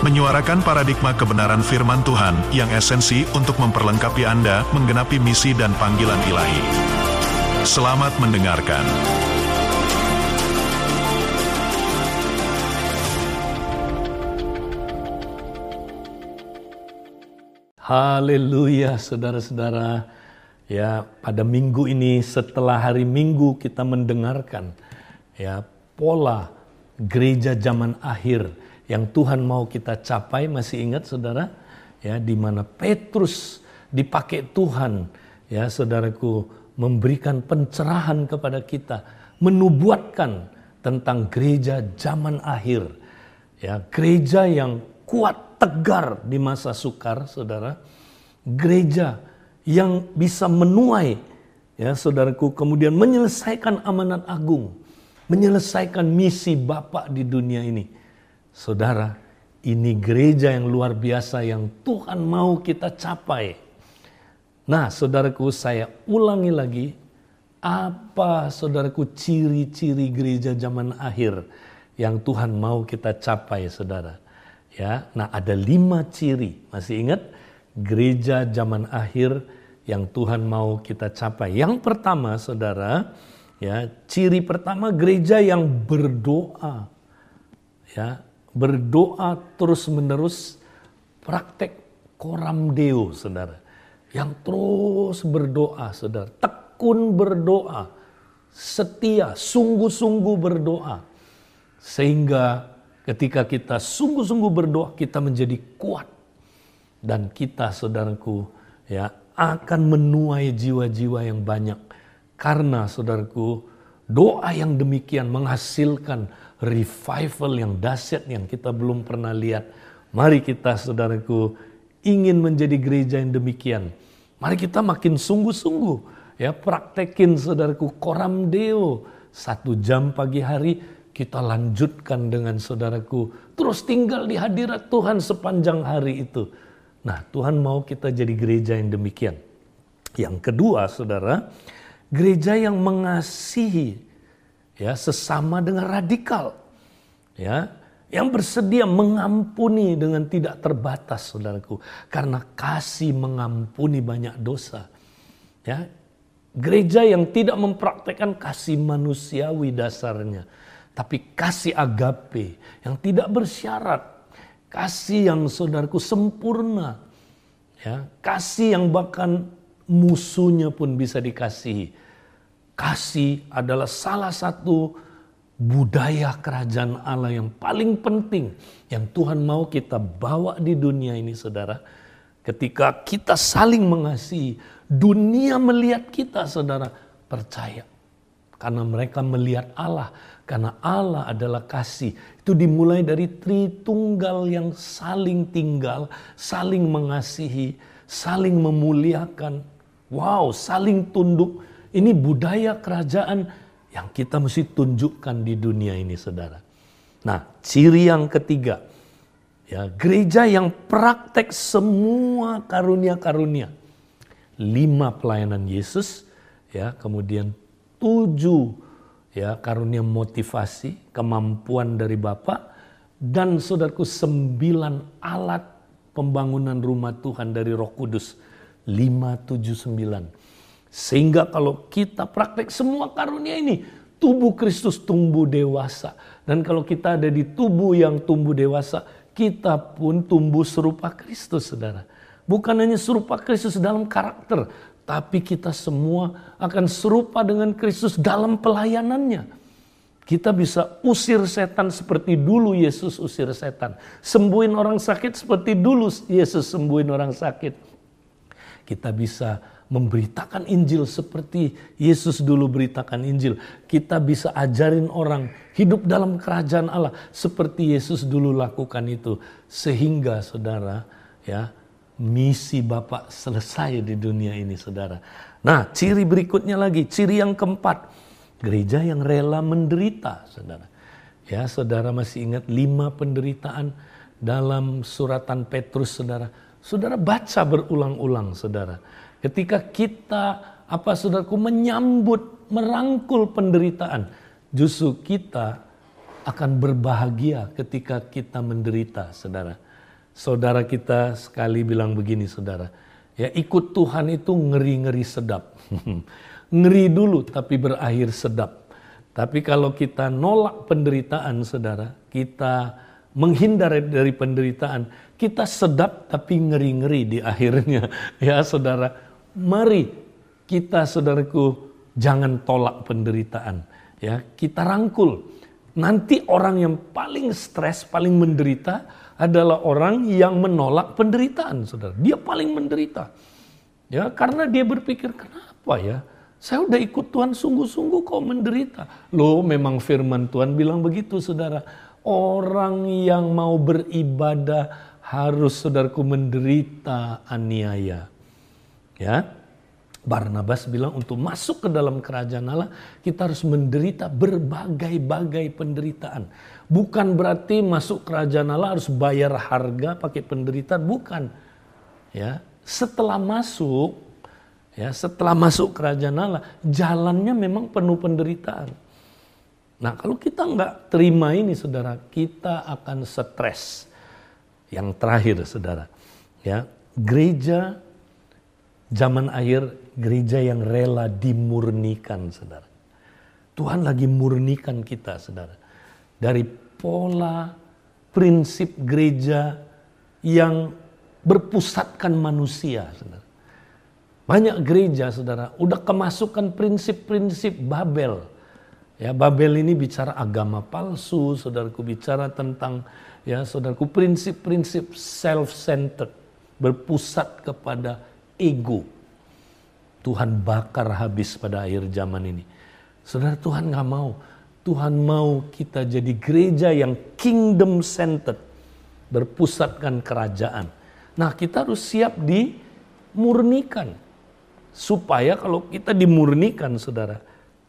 menyuarakan paradigma kebenaran firman Tuhan yang esensi untuk memperlengkapi Anda menggenapi misi dan panggilan ilahi. Selamat mendengarkan. Haleluya, saudara-saudara. Ya, pada minggu ini setelah hari Minggu kita mendengarkan ya pola gereja zaman akhir yang Tuhan mau kita capai masih ingat Saudara? Ya, di mana Petrus dipakai Tuhan ya saudaraku memberikan pencerahan kepada kita, menubuatkan tentang gereja zaman akhir. Ya, gereja yang kuat tegar di masa sukar, Saudara. Gereja yang bisa menuai ya saudaraku kemudian menyelesaikan amanat agung, menyelesaikan misi Bapak di dunia ini. Saudara, ini gereja yang luar biasa yang Tuhan mau kita capai. Nah, saudaraku, saya ulangi lagi apa saudaraku ciri-ciri gereja zaman akhir yang Tuhan mau kita capai, saudara. Ya, nah ada lima ciri. Masih ingat? gereja zaman akhir yang Tuhan mau kita capai. Yang pertama, Saudara, ya, ciri pertama gereja yang berdoa. Ya, berdoa terus-menerus praktek koram deo, Saudara. Yang terus berdoa, Saudara. Tekun berdoa. Setia, sungguh-sungguh berdoa. Sehingga ketika kita sungguh-sungguh berdoa, kita menjadi kuat dan kita saudaraku ya akan menuai jiwa-jiwa yang banyak karena saudaraku doa yang demikian menghasilkan revival yang dahsyat yang kita belum pernah lihat. Mari kita saudaraku ingin menjadi gereja yang demikian. Mari kita makin sungguh-sungguh ya praktekin saudaraku koram deo satu jam pagi hari kita lanjutkan dengan saudaraku terus tinggal di hadirat Tuhan sepanjang hari itu Nah, Tuhan mau kita jadi gereja yang demikian. Yang kedua, Saudara, gereja yang mengasihi ya sesama dengan radikal. Ya, yang bersedia mengampuni dengan tidak terbatas, Saudaraku, karena kasih mengampuni banyak dosa. Ya, gereja yang tidak mempraktekkan kasih manusiawi dasarnya, tapi kasih agape yang tidak bersyarat Kasih yang saudaraku sempurna. Ya, kasih yang bahkan musuhnya pun bisa dikasihi. Kasih adalah salah satu budaya kerajaan Allah yang paling penting yang Tuhan mau kita bawa di dunia ini saudara. Ketika kita saling mengasihi, dunia melihat kita saudara percaya. Karena mereka melihat Allah, karena Allah adalah kasih. Itu dimulai dari Tritunggal yang saling tinggal, saling mengasihi, saling memuliakan. Wow, saling tunduk. Ini budaya kerajaan yang kita mesti tunjukkan di dunia ini, saudara. Nah, ciri yang ketiga, ya gereja yang praktek semua karunia-karunia. Lima pelayanan Yesus, ya kemudian tujuh ya karunia motivasi, kemampuan dari Bapak dan saudaraku sembilan alat pembangunan rumah Tuhan dari Roh Kudus 579. Sehingga kalau kita praktek semua karunia ini, tubuh Kristus tumbuh dewasa. Dan kalau kita ada di tubuh yang tumbuh dewasa, kita pun tumbuh serupa Kristus, saudara. Bukan hanya serupa Kristus dalam karakter, tapi kita semua akan serupa dengan Kristus dalam pelayanannya. Kita bisa usir setan seperti dulu Yesus usir setan. Sembuhin orang sakit seperti dulu Yesus sembuhin orang sakit. Kita bisa memberitakan Injil seperti Yesus dulu beritakan Injil. Kita bisa ajarin orang hidup dalam kerajaan Allah seperti Yesus dulu lakukan itu. Sehingga saudara ya misi Bapak selesai di dunia ini, saudara. Nah, ciri berikutnya lagi, ciri yang keempat, gereja yang rela menderita, saudara. Ya, saudara masih ingat lima penderitaan dalam suratan Petrus, saudara. Saudara baca berulang-ulang, saudara. Ketika kita, apa saudaraku, menyambut, merangkul penderitaan, justru kita akan berbahagia ketika kita menderita, saudara. Saudara kita sekali bilang begini saudara, ya ikut Tuhan itu ngeri-ngeri sedap. ngeri dulu tapi berakhir sedap. Tapi kalau kita nolak penderitaan saudara, kita menghindar dari penderitaan, kita sedap tapi ngeri-ngeri di akhirnya. Ya saudara, mari kita saudaraku jangan tolak penderitaan. Ya, kita rangkul. Nanti orang yang paling stres, paling menderita adalah orang yang menolak penderitaan, saudara. Dia paling menderita. Ya, karena dia berpikir, kenapa ya? Saya udah ikut Tuhan sungguh-sungguh kok menderita. Loh, memang firman Tuhan bilang begitu, saudara. Orang yang mau beribadah harus, saudaraku, menderita aniaya. Ya, Barnabas bilang untuk masuk ke dalam kerajaan Allah kita harus menderita berbagai-bagai penderitaan. Bukan berarti masuk kerajaan Allah harus bayar harga pakai penderitaan, bukan. Ya, setelah masuk ya, setelah masuk kerajaan Allah, jalannya memang penuh penderitaan. Nah, kalau kita nggak terima ini Saudara, kita akan stres. Yang terakhir Saudara, ya, gereja zaman akhir gereja yang rela dimurnikan, Saudara. Tuhan lagi murnikan kita, Saudara dari pola prinsip gereja yang berpusatkan manusia. Saudara. Banyak gereja, saudara, udah kemasukan prinsip-prinsip Babel. Ya, Babel ini bicara agama palsu, saudaraku bicara tentang ya, saudaraku prinsip-prinsip self-centered, berpusat kepada ego. Tuhan bakar habis pada akhir zaman ini. Saudara Tuhan nggak mau Tuhan mau kita jadi gereja yang kingdom centered, berpusatkan kerajaan. Nah, kita harus siap dimurnikan. Supaya kalau kita dimurnikan, saudara,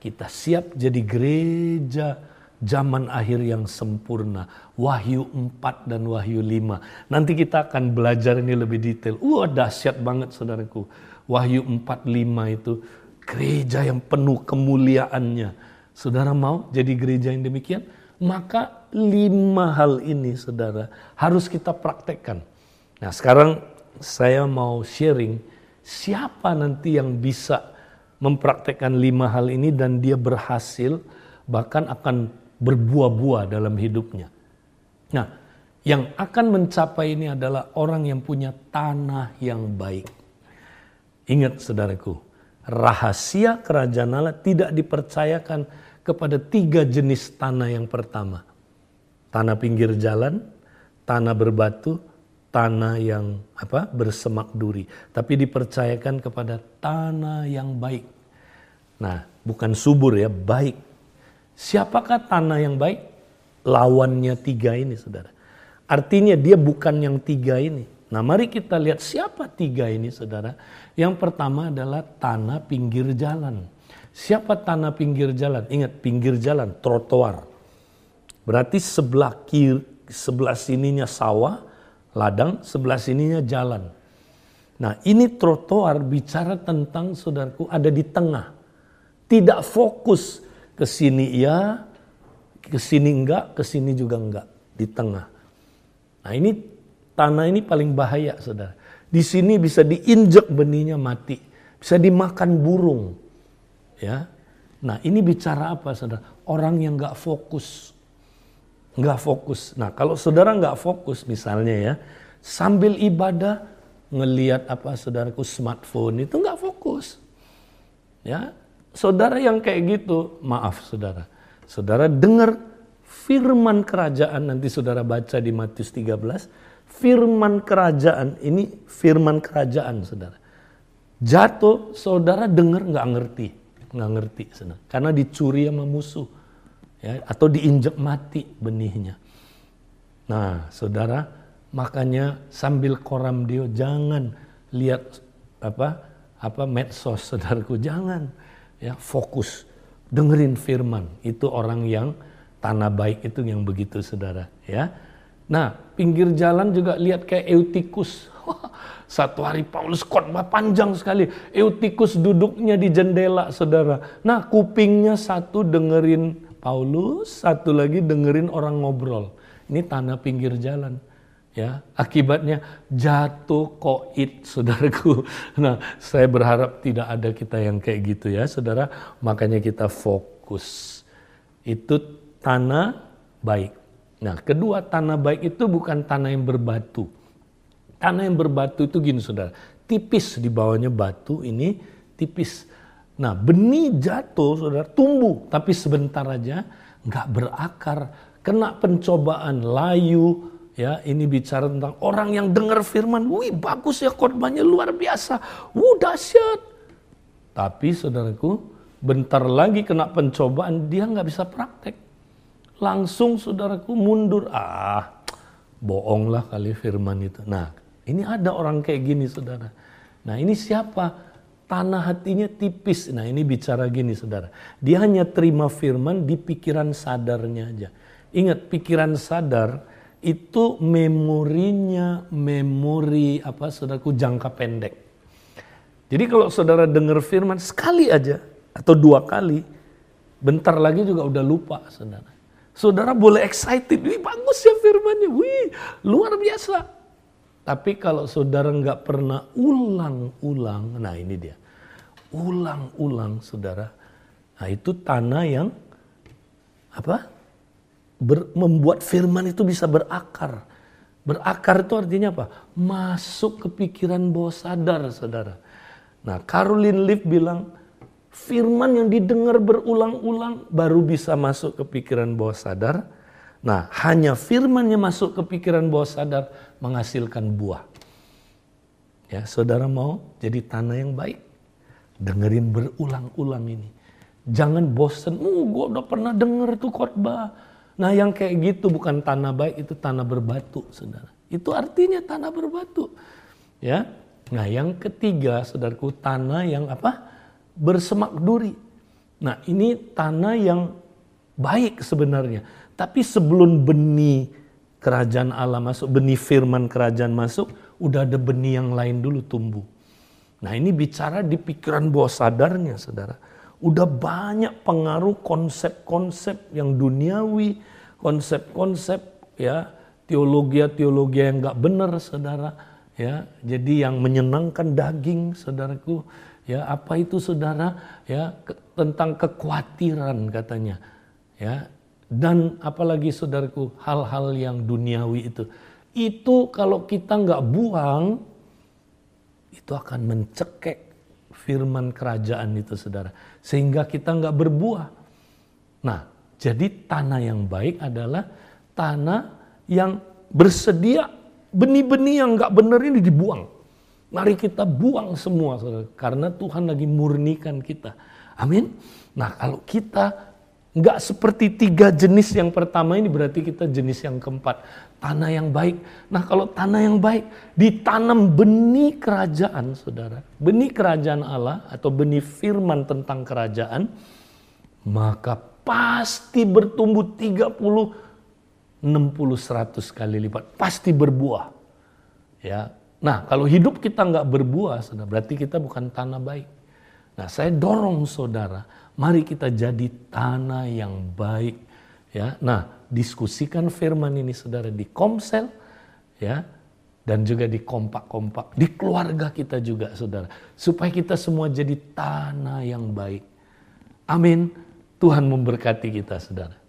kita siap jadi gereja zaman akhir yang sempurna. Wahyu 4 dan Wahyu 5. Nanti kita akan belajar ini lebih detail. Wah, dahsyat banget saudaraku. Wahyu 4, 5 itu gereja yang penuh kemuliaannya Saudara mau jadi gereja yang demikian? Maka lima hal ini saudara harus kita praktekkan. Nah sekarang saya mau sharing siapa nanti yang bisa mempraktekkan lima hal ini dan dia berhasil bahkan akan berbuah-buah dalam hidupnya. Nah, yang akan mencapai ini adalah orang yang punya tanah yang baik. Ingat saudaraku, rahasia kerajaan Allah tidak dipercayakan kepada tiga jenis tanah yang pertama. Tanah pinggir jalan, tanah berbatu, tanah yang apa bersemak duri. Tapi dipercayakan kepada tanah yang baik. Nah, bukan subur ya, baik. Siapakah tanah yang baik? Lawannya tiga ini, saudara. Artinya dia bukan yang tiga ini. Nah mari kita lihat siapa tiga ini saudara. Yang pertama adalah tanah pinggir jalan. Siapa tanah pinggir jalan? Ingat pinggir jalan, trotoar. Berarti sebelah kiri, sebelah sininya sawah, ladang, sebelah sininya jalan. Nah ini trotoar bicara tentang saudaraku ada di tengah. Tidak fokus ke sini ya, ke sini enggak, ke sini juga enggak. Di tengah. Nah ini Tanah ini paling bahaya, saudara. Di sini bisa diinjek benihnya mati, bisa dimakan burung, ya. Nah ini bicara apa, saudara? Orang yang nggak fokus, nggak fokus. Nah kalau saudara nggak fokus, misalnya ya, sambil ibadah ngelihat apa, saudaraku smartphone itu nggak fokus, ya. Saudara yang kayak gitu, maaf saudara, saudara dengar firman kerajaan nanti saudara baca di Matius 13 firman kerajaan ini firman kerajaan saudara. Jatuh saudara dengar nggak ngerti, nggak ngerti saudara. Karena dicuri sama musuh ya, atau diinjak mati benihnya. Nah saudara Makanya sambil koram dia jangan lihat apa apa medsos saudaraku jangan ya fokus. Dengerin firman. Itu orang yang tanah baik itu yang begitu saudara. Ya. Nah pinggir jalan juga lihat kayak Eutikus satu hari Paulus khotbah panjang sekali. Eutikus duduknya di jendela saudara. Nah kupingnya satu dengerin Paulus satu lagi dengerin orang ngobrol. Ini tanah pinggir jalan ya akibatnya jatuh koit saudaraku. Nah saya berharap tidak ada kita yang kayak gitu ya saudara. Makanya kita fokus. Itu tanah baik. Nah kedua tanah baik itu bukan tanah yang berbatu. Tanah yang berbatu itu gini saudara. Tipis di bawahnya batu ini tipis. Nah benih jatuh saudara tumbuh. Tapi sebentar aja nggak berakar. Kena pencobaan layu Ya, ini bicara tentang orang yang dengar firman, wih bagus ya korbannya luar biasa, wuh dahsyat. Tapi saudaraku, bentar lagi kena pencobaan dia nggak bisa praktek. Langsung saudaraku mundur, ah bohonglah kali firman itu. Nah, ini ada orang kayak gini saudara. Nah ini siapa? Tanah hatinya tipis. Nah ini bicara gini saudara. Dia hanya terima firman di pikiran sadarnya aja. Ingat pikiran sadar itu memorinya memori apa saudaraku jangka pendek. Jadi kalau saudara dengar firman sekali aja atau dua kali, bentar lagi juga udah lupa saudara. Saudara boleh excited, wih bagus ya firmannya, wih luar biasa. Tapi kalau saudara nggak pernah ulang-ulang, nah ini dia, ulang-ulang saudara, nah itu tanah yang apa? Ber, membuat firman itu bisa berakar. Berakar itu artinya apa? Masuk ke pikiran bawah sadar, saudara. Nah, Caroline Leaf bilang, firman yang didengar berulang-ulang baru bisa masuk ke pikiran bawah sadar. Nah, hanya firman yang masuk ke pikiran bawah sadar menghasilkan buah. Ya, saudara mau jadi tanah yang baik? Dengerin berulang-ulang ini. Jangan bosen, oh gue udah pernah denger tuh khotbah Nah yang kayak gitu bukan tanah baik, itu tanah berbatu, saudara. Itu artinya tanah berbatu. Ya. Nah yang ketiga, saudaraku, tanah yang apa? Bersemak duri. Nah ini tanah yang baik sebenarnya. Tapi sebelum benih kerajaan Allah masuk, benih firman kerajaan masuk, udah ada benih yang lain dulu tumbuh. Nah ini bicara di pikiran bawah sadarnya saudara udah banyak pengaruh konsep-konsep yang duniawi, konsep-konsep ya teologi-teologi yang nggak benar, saudara. Ya, jadi yang menyenangkan daging, saudaraku. Ya, apa itu saudara? Ya, ke, tentang kekhawatiran katanya. Ya, dan apalagi saudaraku hal-hal yang duniawi itu. Itu kalau kita nggak buang, itu akan mencekek firman kerajaan itu saudara. Sehingga kita nggak berbuah. Nah, jadi tanah yang baik adalah tanah yang bersedia benih-benih yang nggak benar ini dibuang. Mari kita buang semua saudara. Karena Tuhan lagi murnikan kita. Amin. Nah kalau kita Nggak seperti tiga jenis yang pertama ini berarti kita jenis yang keempat. Tanah yang baik. Nah kalau tanah yang baik ditanam benih kerajaan saudara. Benih kerajaan Allah atau benih firman tentang kerajaan. Maka pasti bertumbuh 30, 60, 100 kali lipat. Pasti berbuah. Ya, Nah kalau hidup kita nggak berbuah saudara berarti kita bukan tanah baik. Nah saya dorong saudara Mari kita jadi tanah yang baik. Ya, nah diskusikan firman ini saudara di komsel, ya, dan juga di kompak-kompak di keluarga kita juga saudara, supaya kita semua jadi tanah yang baik. Amin. Tuhan memberkati kita saudara.